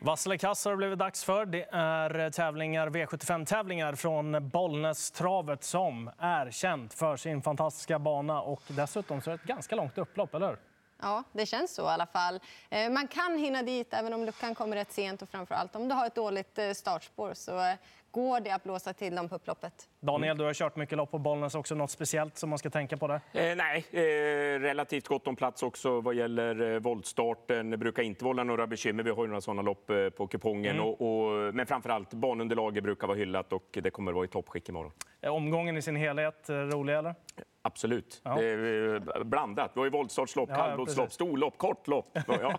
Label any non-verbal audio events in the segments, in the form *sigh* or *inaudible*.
Vasselikass har det blivit dags för. Det är tävlingar, V75-tävlingar från Bollnästravet som är känt för sin fantastiska bana och dessutom så är det ett ganska långt upplopp, eller hur? Ja, det känns så i alla fall. Eh, man kan hinna dit även om luckan kommer rätt sent och framför om du har ett dåligt eh, startspår så eh, går det att blåsa till dem på upploppet. Daniel, du har kört mycket lopp på Bollnäs också. Något speciellt som man ska tänka på där? Eh, nej, eh, relativt gott om plats också vad gäller eh, voltstarten. Det brukar inte vålla några bekymmer. Vi har ju några sådana lopp eh, på kupongen. Mm. Och, och, men framför allt banunderlaget brukar vara hyllat och det kommer att vara i toppskick imorgon. Omgången i sin helhet rolig eller? Absolut. Ja. Det är blandat. Vi har ju voltstartslopp, ja, kallblodslopp, storlopp, kortlopp. *laughs* Ja.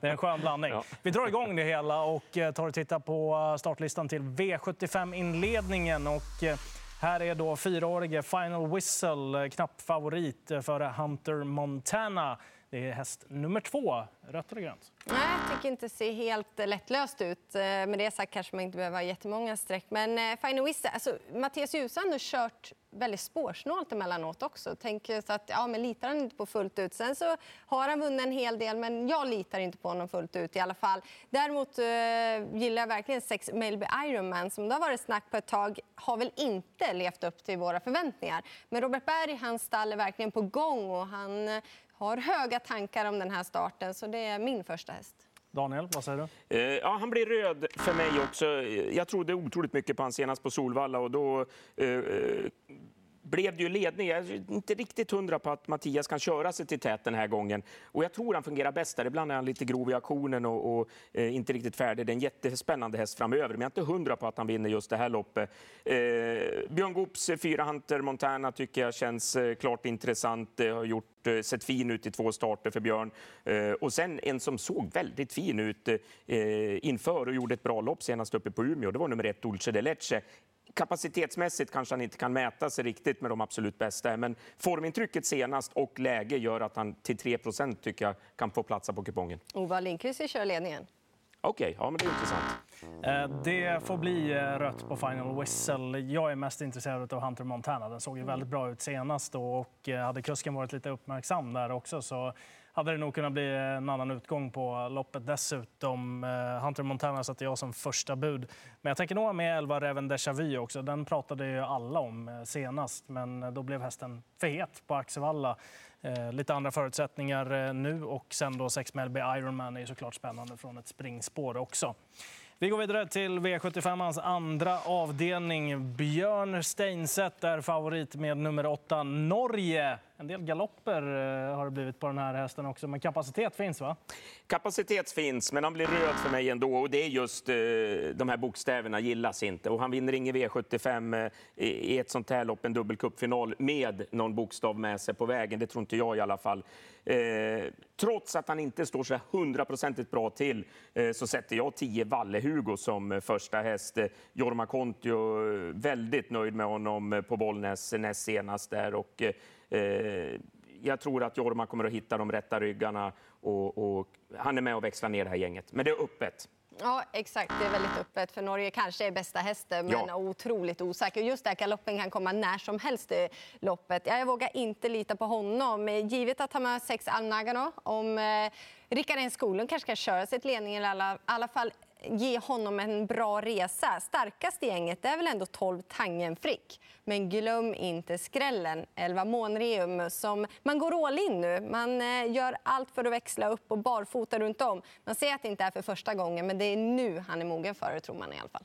det är en skön blandning. Ja. Vi drar igång det hela och eh, tar och tittar på eh, startlistan till V75-inledningen. Och eh, här är då fyraårige Final Whistle knapp favorit före Hunter Montana. Det är häst nummer två, rött eller grönt? Nej, jag tycker inte ser helt lättlöst ut. Eh, med det sagt kanske man inte behöver ha jättemånga streck. Men eh, Fine Whistle, alltså, Mattias Djuse har kört väldigt spårsnålt emellanåt också. Tänker så att, ja, men litar han inte på fullt ut. Sen så har han vunnit en hel del, men jag litar inte på honom fullt ut i alla fall. Däremot uh, gillar jag verkligen sex Melby Ironman som det har varit snack på ett tag. Har väl inte levt upp till våra förväntningar. Men Robert Berg, hans stall är verkligen på gång och han uh, har höga tankar om den här starten. Så det är min första häst. Daniel, vad säger du? Eh, ja, han blir röd för mig också. Jag trodde otroligt mycket på honom senast på Solvalla och då eh, eh, blev det ju ledning. Jag är inte riktigt hundra på att Mattias kan köra sig till tät den här gången. Och jag tror han fungerar bäst där. Ibland är han lite grov i aktionen och, och eh, inte riktigt färdig. Det är en jättespännande häst framöver, men jag är inte hundra på att han vinner just det här loppet. Eh, Björn Goops eh, fyra Hunter Montana tycker jag känns eh, klart intressant. Det har gjort eh, sett fin ut i två starter för Björn. Eh, och sen en som såg väldigt fin ut inför och gjorde ett bra lopp senast uppe på Umeå. Det var nummer ett, Dulce de Leche. Kapacitetsmässigt kanske han inte kan mäta sig riktigt med de absolut bästa, men formintrycket senast och läge gör att han till 3 tycker jag kan få platsa på kupongen. Ova Lindqvist kör ledningen. Okej, okay, ja, men det är intressant. Eh, det får bli eh, rött på Final Whistle. Jag är mest intresserad av Hunter Montana. Den såg ju väldigt bra ut senast och eh, hade kusken varit lite uppmärksam där också så hade det nog kunnat bli en annan utgång på loppet dessutom. Hunter Montana satte jag som första bud. Men jag tänker nog med 11 Reven Deja Vu också. Den pratade ju alla om senast, men då blev hästen för het på Axevalla. Eh, lite andra förutsättningar eh, nu och sen då 6 Melby Ironman är ju såklart spännande från ett springspår också. Vi går vidare till V75 andra avdelning. Björn Steinset är favorit med nummer 8, Norge. En del galopper eh, har det blivit på den här hästen också, men kapacitet finns va? Kapacitet finns, men han blir röd för mig ändå. Och det är just eh, de här bokstäverna gillas inte. Och han vinner ingen V75 eh, i ett sånt här lopp, en dubbelcupfinal, med någon bokstav med sig på vägen. Det tror inte jag i alla fall. Trots att han inte står så hundraprocentigt bra till så sätter jag 10 Valle-Hugo som första häst. Jorma Kontio, väldigt nöjd med honom på Bollnäs näst senast där. Och, jag tror att Jorma kommer att hitta de rätta ryggarna och, och, han är med och växlar ner det här gänget. Men det är öppet. Ja, exakt. Det är väldigt öppet. För Norge kanske är bästa hästen, men ja. otroligt osäker. Just det, galoppen kan komma när som helst i loppet. Jag vågar inte lita på honom. Givet att han har sex Alnagano, om eh, Rickard N Skoglund kanske ska köra sig till ledningen eller i alla fall ge honom en bra resa. Starkast i gänget är väl ändå 12 Tangenfrick. Men glöm inte skrällen, 11 Månreum. Som man går all in nu. Man eh, gör allt för att växla upp och barfota runt om. Man ser att det inte är för första gången, men det är nu han är mogen för det, tror man i alla fall.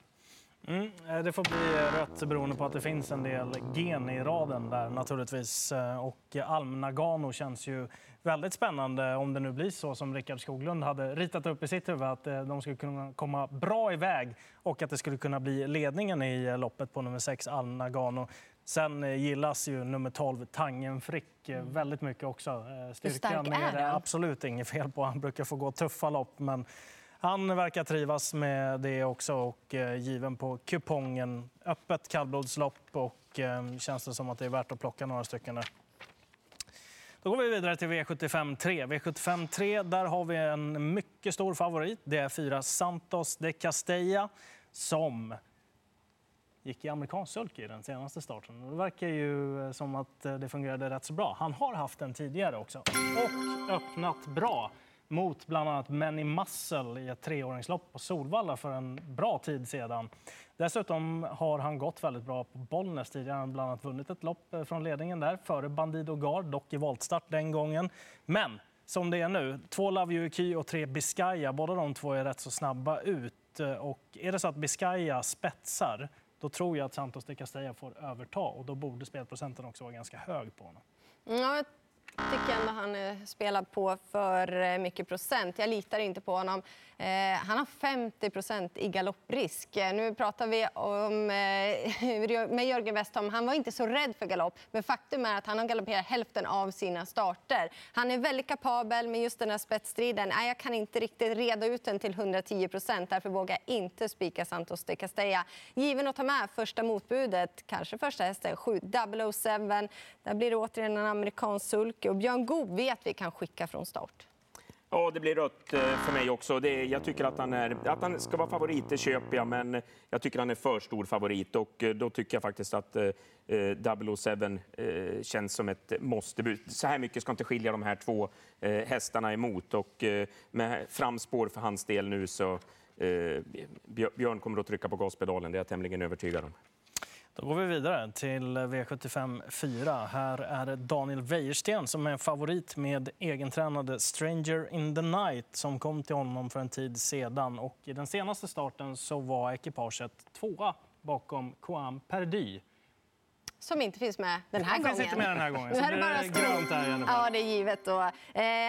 Mm, eh, det får bli rött beroende på att det finns en del gen i raden där naturligtvis. Eh, och Alm Nagano känns ju väldigt spännande om det nu blir så som Rickard Skoglund hade ritat upp i sitt huvud att eh, de skulle kunna komma bra iväg och att det skulle kunna bli ledningen i loppet på nummer 6 Alm Nagano. Sen gillas ju nummer 12 Tangen Frick mm. väldigt mycket också. Styrkan är det absolut inget fel på. Han brukar få gå tuffa lopp men han verkar trivas med det också och eh, given på kupongen. Öppet kallblodslopp och eh, känns det som att det är värt att plocka några stycken nu. Då går vi vidare till V75 3. V75 3 där har vi en mycket stor favorit. Det är fyra Santos de Castella som gick i amerikansk sulky i den senaste starten. Det verkar ju eh, som att det fungerade rätt så bra. Han har haft den tidigare också och öppnat bra mot bland annat Manny Muscle i ett treåringslopp på Solvalla för en bra tid sedan. Dessutom har han gått väldigt bra på Bollnäs tidigare. Han har bland annat vunnit ett lopp eh, från ledningen där före Bandido Gard, dock i voltstart den gången. Men som det är nu, två Love You och tre Biscaya, båda de två är rätt så snabba ut. Eh, och är det så att Biscaya spetsar, då tror jag att Santos de Castella får överta och då borde spelprocenten också vara ganska hög på honom. Mm, ja, tycker ändå han eh, spelar på för eh, mycket procent. Jag litar inte på honom. Eh, han har 50 procent i galopprisk. Eh, nu pratar vi om, *laughs* med Jörgen Westholm. Han var inte så rädd för galopp, men faktum är att han har galopperat hälften av sina starter. Han är väldigt kapabel, men just den här spetsstriden, nej, jag kan inte riktigt reda ut den till 110 procent. Därför vågar jag inte spika Santos de Castella. Given att ta med första motbudet, kanske första hästen, 7 007. Där blir det återigen en amerikansk sulk. Och Björn Goop vet vi kan skicka från start. Ja, det blir rött eh, för mig också. Det, jag tycker att han, är, att han ska vara favorit, det köper jag, men jag tycker han är för stor favorit och eh, då tycker jag faktiskt att eh, 007 eh, oh eh, känns som ett måste. Så här mycket ska inte skilja de här två eh, hästarna emot och eh, med framspår för hans del nu så eh, Björn kommer att trycka på gaspedalen, det är jag tämligen övertygad om. Då går vi vidare till V75 4. Här är det Daniel Wäjersten som är favorit med egentränade Stranger in the Night som kom till honom för en tid sedan. Och I den senaste starten så var ekipaget tvåa bakom Coam Perdy som inte finns med den här han gången. inte med den här gången. Så det är grönt där i Ja, det är givet. Eh,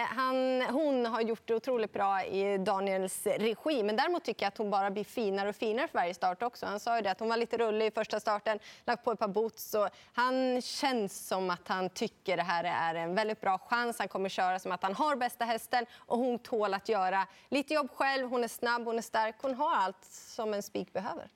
han, hon har gjort det otroligt bra i Daniels regi. Men däremot tycker jag att hon bara blir finare och finare för varje start också. Han sa ju det att hon var lite rullig i första starten, lagt på ett par boots. Och han känns som att han tycker det här är en väldigt bra chans. Han kommer köra som att han har bästa hästen och hon tål att göra lite jobb själv. Hon är snabb, hon är stark. Hon har allt som en spik behöver.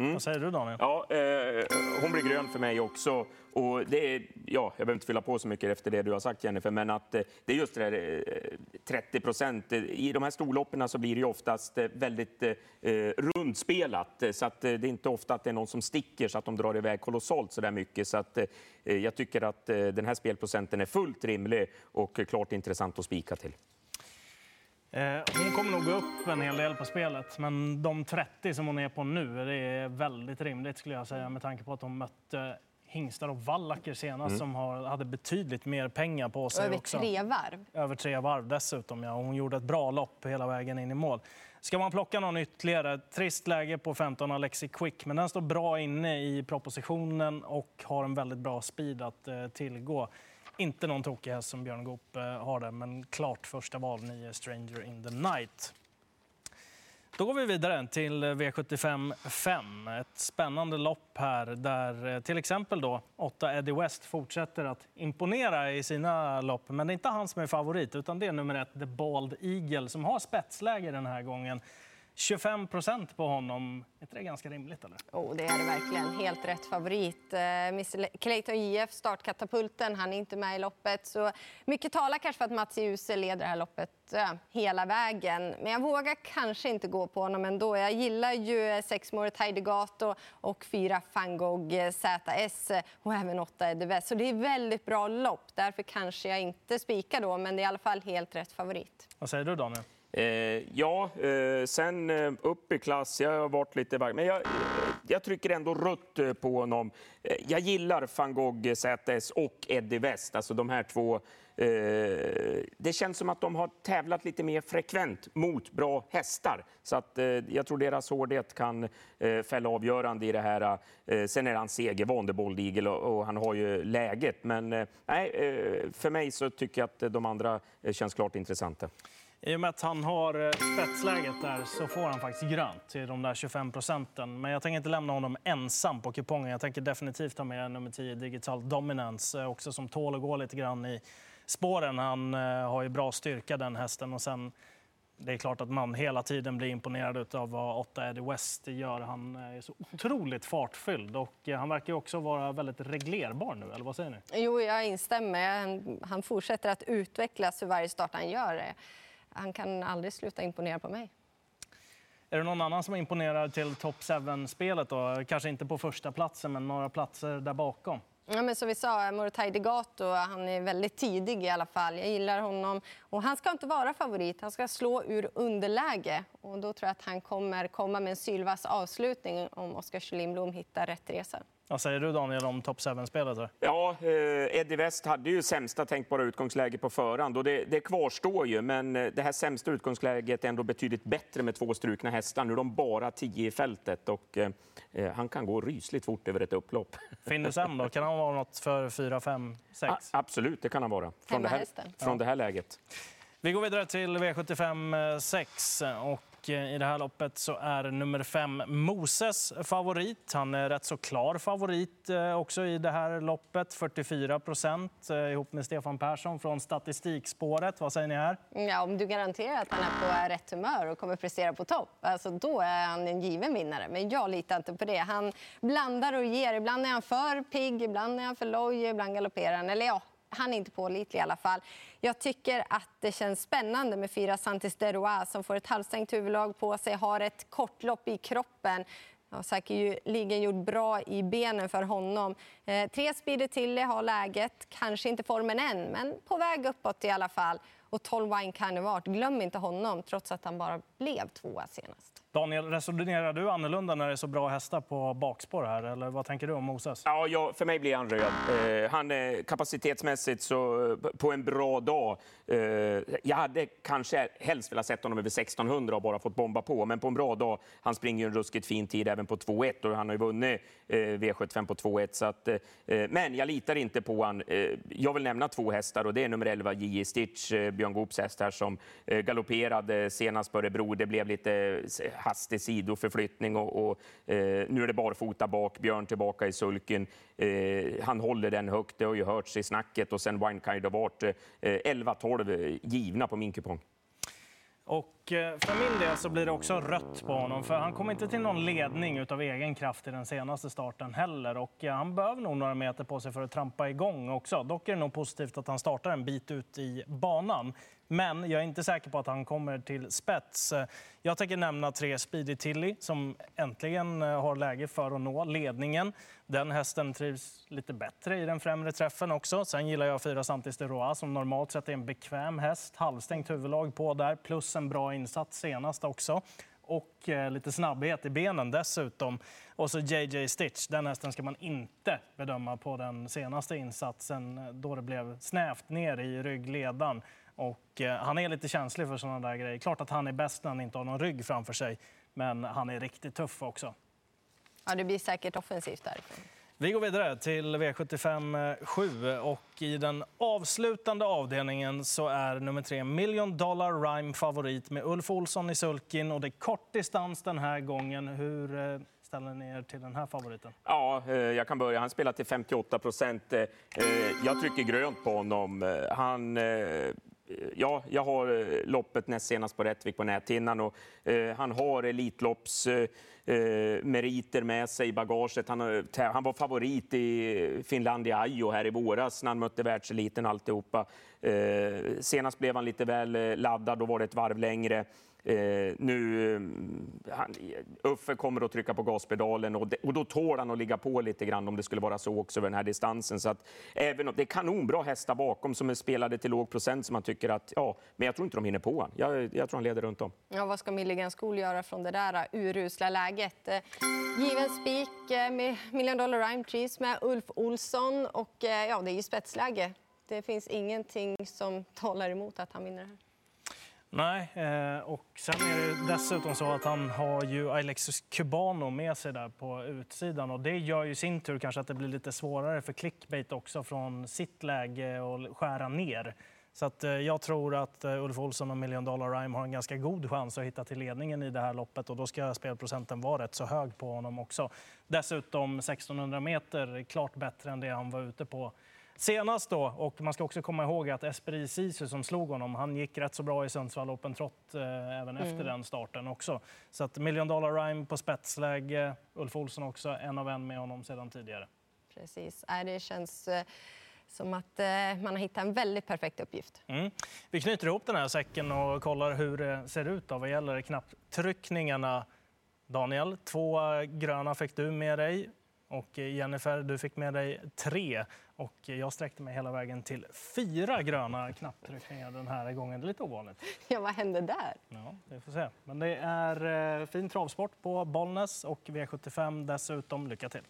Mm. Vad säger du, Daniel? Ja, eh, hon blir grön för mig också. Och det är, ja, jag behöver inte fylla på så mycket efter det du har sagt, Jennifer, men att eh, det är just det där eh, 30 procent. I de här storloppen så blir det ju oftast eh, väldigt eh, rundspelat, så att det är inte ofta att det är någon som sticker så att de drar iväg kolossalt så där mycket. Så att jag tycker att den här spelprocenten är fullt rimlig och klart intressant att spika till. Eh, hon kommer nog gå upp en hel del på spelet, men de 30 som hon är på nu det är väldigt rimligt skulle jag säga med tanke på att hon mötte hingstar och vallacker senast mm. som har, hade betydligt mer pengar på sig. Över också. tre varv. Över tre varv dessutom. Ja. Hon gjorde ett bra lopp hela vägen in i mål. Ska man plocka någon ytterligare? Trist läge på 15 Alexi Quick, men den står bra inne i propositionen och har en väldigt bra speed att eh, tillgå. Inte någon tokig häst som Björn Goop eh, har det, men klart första val 9 Stranger in the Night. Då går vi vidare till V75 5. Ett spännande lopp här där eh, till exempel då 8 Eddie West fortsätter att imponera i sina lopp. Men det är inte han som är favorit, utan det är nummer ett The Bald Eagle som har spetsläge den här gången. 25 procent på honom, är inte det ganska rimligt? Eller? Oh, det är det verkligen. Helt rätt favorit. Eh, Mr Clayton JF, startkatapulten, han är inte med i loppet. Så mycket talar kanske för att Mats Djuse leder det här loppet äh, hela vägen. Men jag vågar kanske inte gå på honom ändå. Jag gillar ju sexmålet Heidi Gato och fyra Fangog ZS och även åtta Eddie West. Så det är väldigt bra lopp. Därför kanske jag inte spikar då, men det är i alla fall helt rätt favorit. Vad säger du, Daniel? Eh, ja, eh, sen eh, upp i klass. Jag har varit lite varm. men jag, eh, jag trycker ändå rött eh, på honom. Eh, jag gillar van Gogh ZS och Eddie West, alltså de här två. det känns som att de har tävlat lite mer frekvent mot bra hästar. Så att, jag tror deras hårdhet kan fälla avgörande i det här. sen är han segervan, The Bold Eagle, och, och, han har ju läget. Men nej, för mig så tycker jag att de andra känns klart intressanta. I och med att han har eh, spetsläget där så får han faktiskt grönt till de där 25 procenten. Men jag tänker inte lämna honom ensam på kupongen. Jag tänker definitivt ta med nummer 10 Digital Dominance eh, också som tål att gå lite grann i spåren. Han eh, har ju bra styrka den hästen och sen det är klart att man hela tiden blir imponerad av vad 8 Eddie West gör. Han är så otroligt fartfylld och han verkar också vara väldigt reglerbar nu, eller vad säger ni? Jo, jag instämmer. Han fortsätter att utvecklas för varje start han gör han kan aldrig sluta imponera på mig. Är det någon annan som imponerar till Top 7-spelet? Kanske inte på första platsen, men några platser där bakom? Ja, men som vi sa, Morotai Degato, han är väldigt tidig i alla fall. Jag gillar honom. Och han ska inte vara favorit, han ska slå ur underläge. Och då tror jag att han kommer komma med en sylvass avslutning om Oskar Lindblom hittar rätt resa. Vad säger du Daniel om top 7-spelet? Ja, eh, Eddie West hade ju sämsta tänkbara utgångsläge på förhand och det, det, kvarstår ju. Men eh, det här sämsta utgångsläget är ändå betydligt bättre med två strukna hästar. Nu är de bara tio i fältet och eh, eh han kan gå rysligt fort över ett upplopp. Findus M då, kan han vara något för 4, 5, 6? A absolut, det kan han vara. Från, det här, från det här läget. Vi går vidare till V75 6 och Eh, i det här loppet så är nummer fem Moses favorit. Han är rätt så klar favorit eh, också i det här loppet. 44 procent eh, ihop med Stefan Persson från statistikspåret. Vad säger ni här? Ja, om du garanterar att han är på rätt humör och kommer prestera på topp, alltså då är han en given vinnare. Men jag litar inte på det. Han blandar och ger. Ibland är han för pigg, ibland är han för loj, ibland galopperar han. Eller ja, han är inte pålitlig i alla fall. Jag tycker att det känns spännande med fyra Santis Deroa som får ett halvstängt huvudlag på sig, har ett kortlopp i kroppen. Ja, säkerligen gjort bra i benen för honom. Eh, tre speeder Tilly har läget, kanske inte formen än, men på väg uppåt i alla fall. Och 12 Wine Carnivart, glöm inte honom trots att han bara blev tvåa senast. Daniel, resonerar du annorlunda när det är så bra hästar på bakspår här? Eller vad tänker du om Moses? Ja, jag, för mig blir han röd. Eh, han är kapacitetsmässigt så på en bra dag. Eh, jag hade kanske helst velat sett honom över 1600 och bara fått bomba på, men på en bra dag. Han springer ju en ruskigt fin tid även på 2-1 och han har ju vunnit eh, V75 på 2.1. Så att, eh, men jag litar inte på han. Eh, jag vill nämna två hästar och det är nummer 11 JJ Stitch, eh, Björn Goops häst här som eh, galopperade senast på Örebro. Det blev lite eh, hastig sidoförflyttning och, och eh, nu är det barfota bak, Björn tillbaka i sulken. Eh, han håller den högt, det har ju hörts i snacket och sen Wine Kind of Art, eh, 11-12 givna på min kupong. Och eh, för min del så blir det också rött på honom, för han kom inte till någon ledning av egen kraft i den senaste starten heller. Och eh, han behöver nog några meter på sig för att trampa igång också. Dock är det nog positivt att han startar en bit ut i banan. Men jag är inte säker på att han kommer till spets. Jag tänker nämna tre Speedy Tilly som äntligen eh, har läge för att nå ledningen. Den hästen trivs lite bättre i den främre träffen också. Sen gillar jag fyra Santis de Roa som normalt sett är en bekväm häst. Halvstängt huvudlag på där, plus en bra insats senast också och eh, lite snabbhet i benen dessutom. Och så JJ Stitch, den hästen ska man inte bedöma på den senaste insatsen eh, då det blev snävt ner i ryggledan. Och eh, han är lite känslig för sådana där grejer. Klart att han är bäst när han inte har någon rygg framför sig, men han är riktigt tuff också. Ja, det blir säkert offensivt därifrån. Vi går vidare till V75 7 och i den avslutande avdelningen så är nummer tre Million Dollar Rhyme favorit med Ulf Olsson i sulkin och det är kort distans den här gången. Hur eh, ställer ni er till den här favoriten? Ja, eh, jag kan börja. Han spelar till 58 procent. Eh, jag trycker grönt på honom. Han ja, jag har eh, loppet näst senast på Rättvik på näthinnan och eh, han har Elitlopps eh, eh meriter med sig i bagaget. Han, eh, han var favorit i Finlandia Ajo här i våras när han mötte världseliten alltihopa. Eh, senast blev han lite väl laddad, då var det ett varv längre. Eh, nu, eh, han, Uffe kommer att trycka på gaspedalen och, de, och då tål han att ligga på lite grann om det skulle vara så också över den här distansen. Så att, även om, det är kanonbra hästar bakom som är spelade till låg procent som man tycker att, ja, men jag tror inte de hinner på honom. Jag, jag tror han leder runt om. Ja, vad ska Milligan School göra från det där eh, urusla läget? Eh, given spik med Million Dollar Rhyme Trees med Ulf Olsson och ja, det är ju spetsläge. Det finns ingenting som talar emot att han vinner det här. Nej, eh, och sen är det dessutom så att han har ju Alexis Cubano med sig där på utsidan och det gör ju sin tur kanske att det blir lite svårare för clickbait också från sitt läge och skära ner. Så att eh, jag tror att eh, Ulf Olsson och Million Dollar Rhyme har en ganska god chans att hitta till ledningen i det här loppet och då ska spelprocenten vara rätt så hög på honom också. Dessutom 1600 meter, klart bättre än det han var ute på senast då, och man ska också komma ihåg att Esperi Sisu som slog honom, han gick rätt så bra i Sundsvall Open Trot eh, även mm. efter den starten också. Så att Million Dollar Rhyme på spetsläge, Ulf Olsson också, en av en med honom sedan tidigare. Precis, det känns eh, som att eh, man har hittat en väldigt perfekt uppgift. Mm. Vi knyter ihop den här säcken och kollar hur det ser ut då vad gäller knapptryckningarna. Daniel, två gröna fick du med dig. Och Jennifer, du fick med dig tre och jag sträckte mig hela vägen till fyra gröna knapptryckningar den här gången. Det är lite ovanligt. Ja, vad hände där? Ja, vi får se. Men det är eh, fin travsport på Bollnäs och V75 dessutom. Lycka till!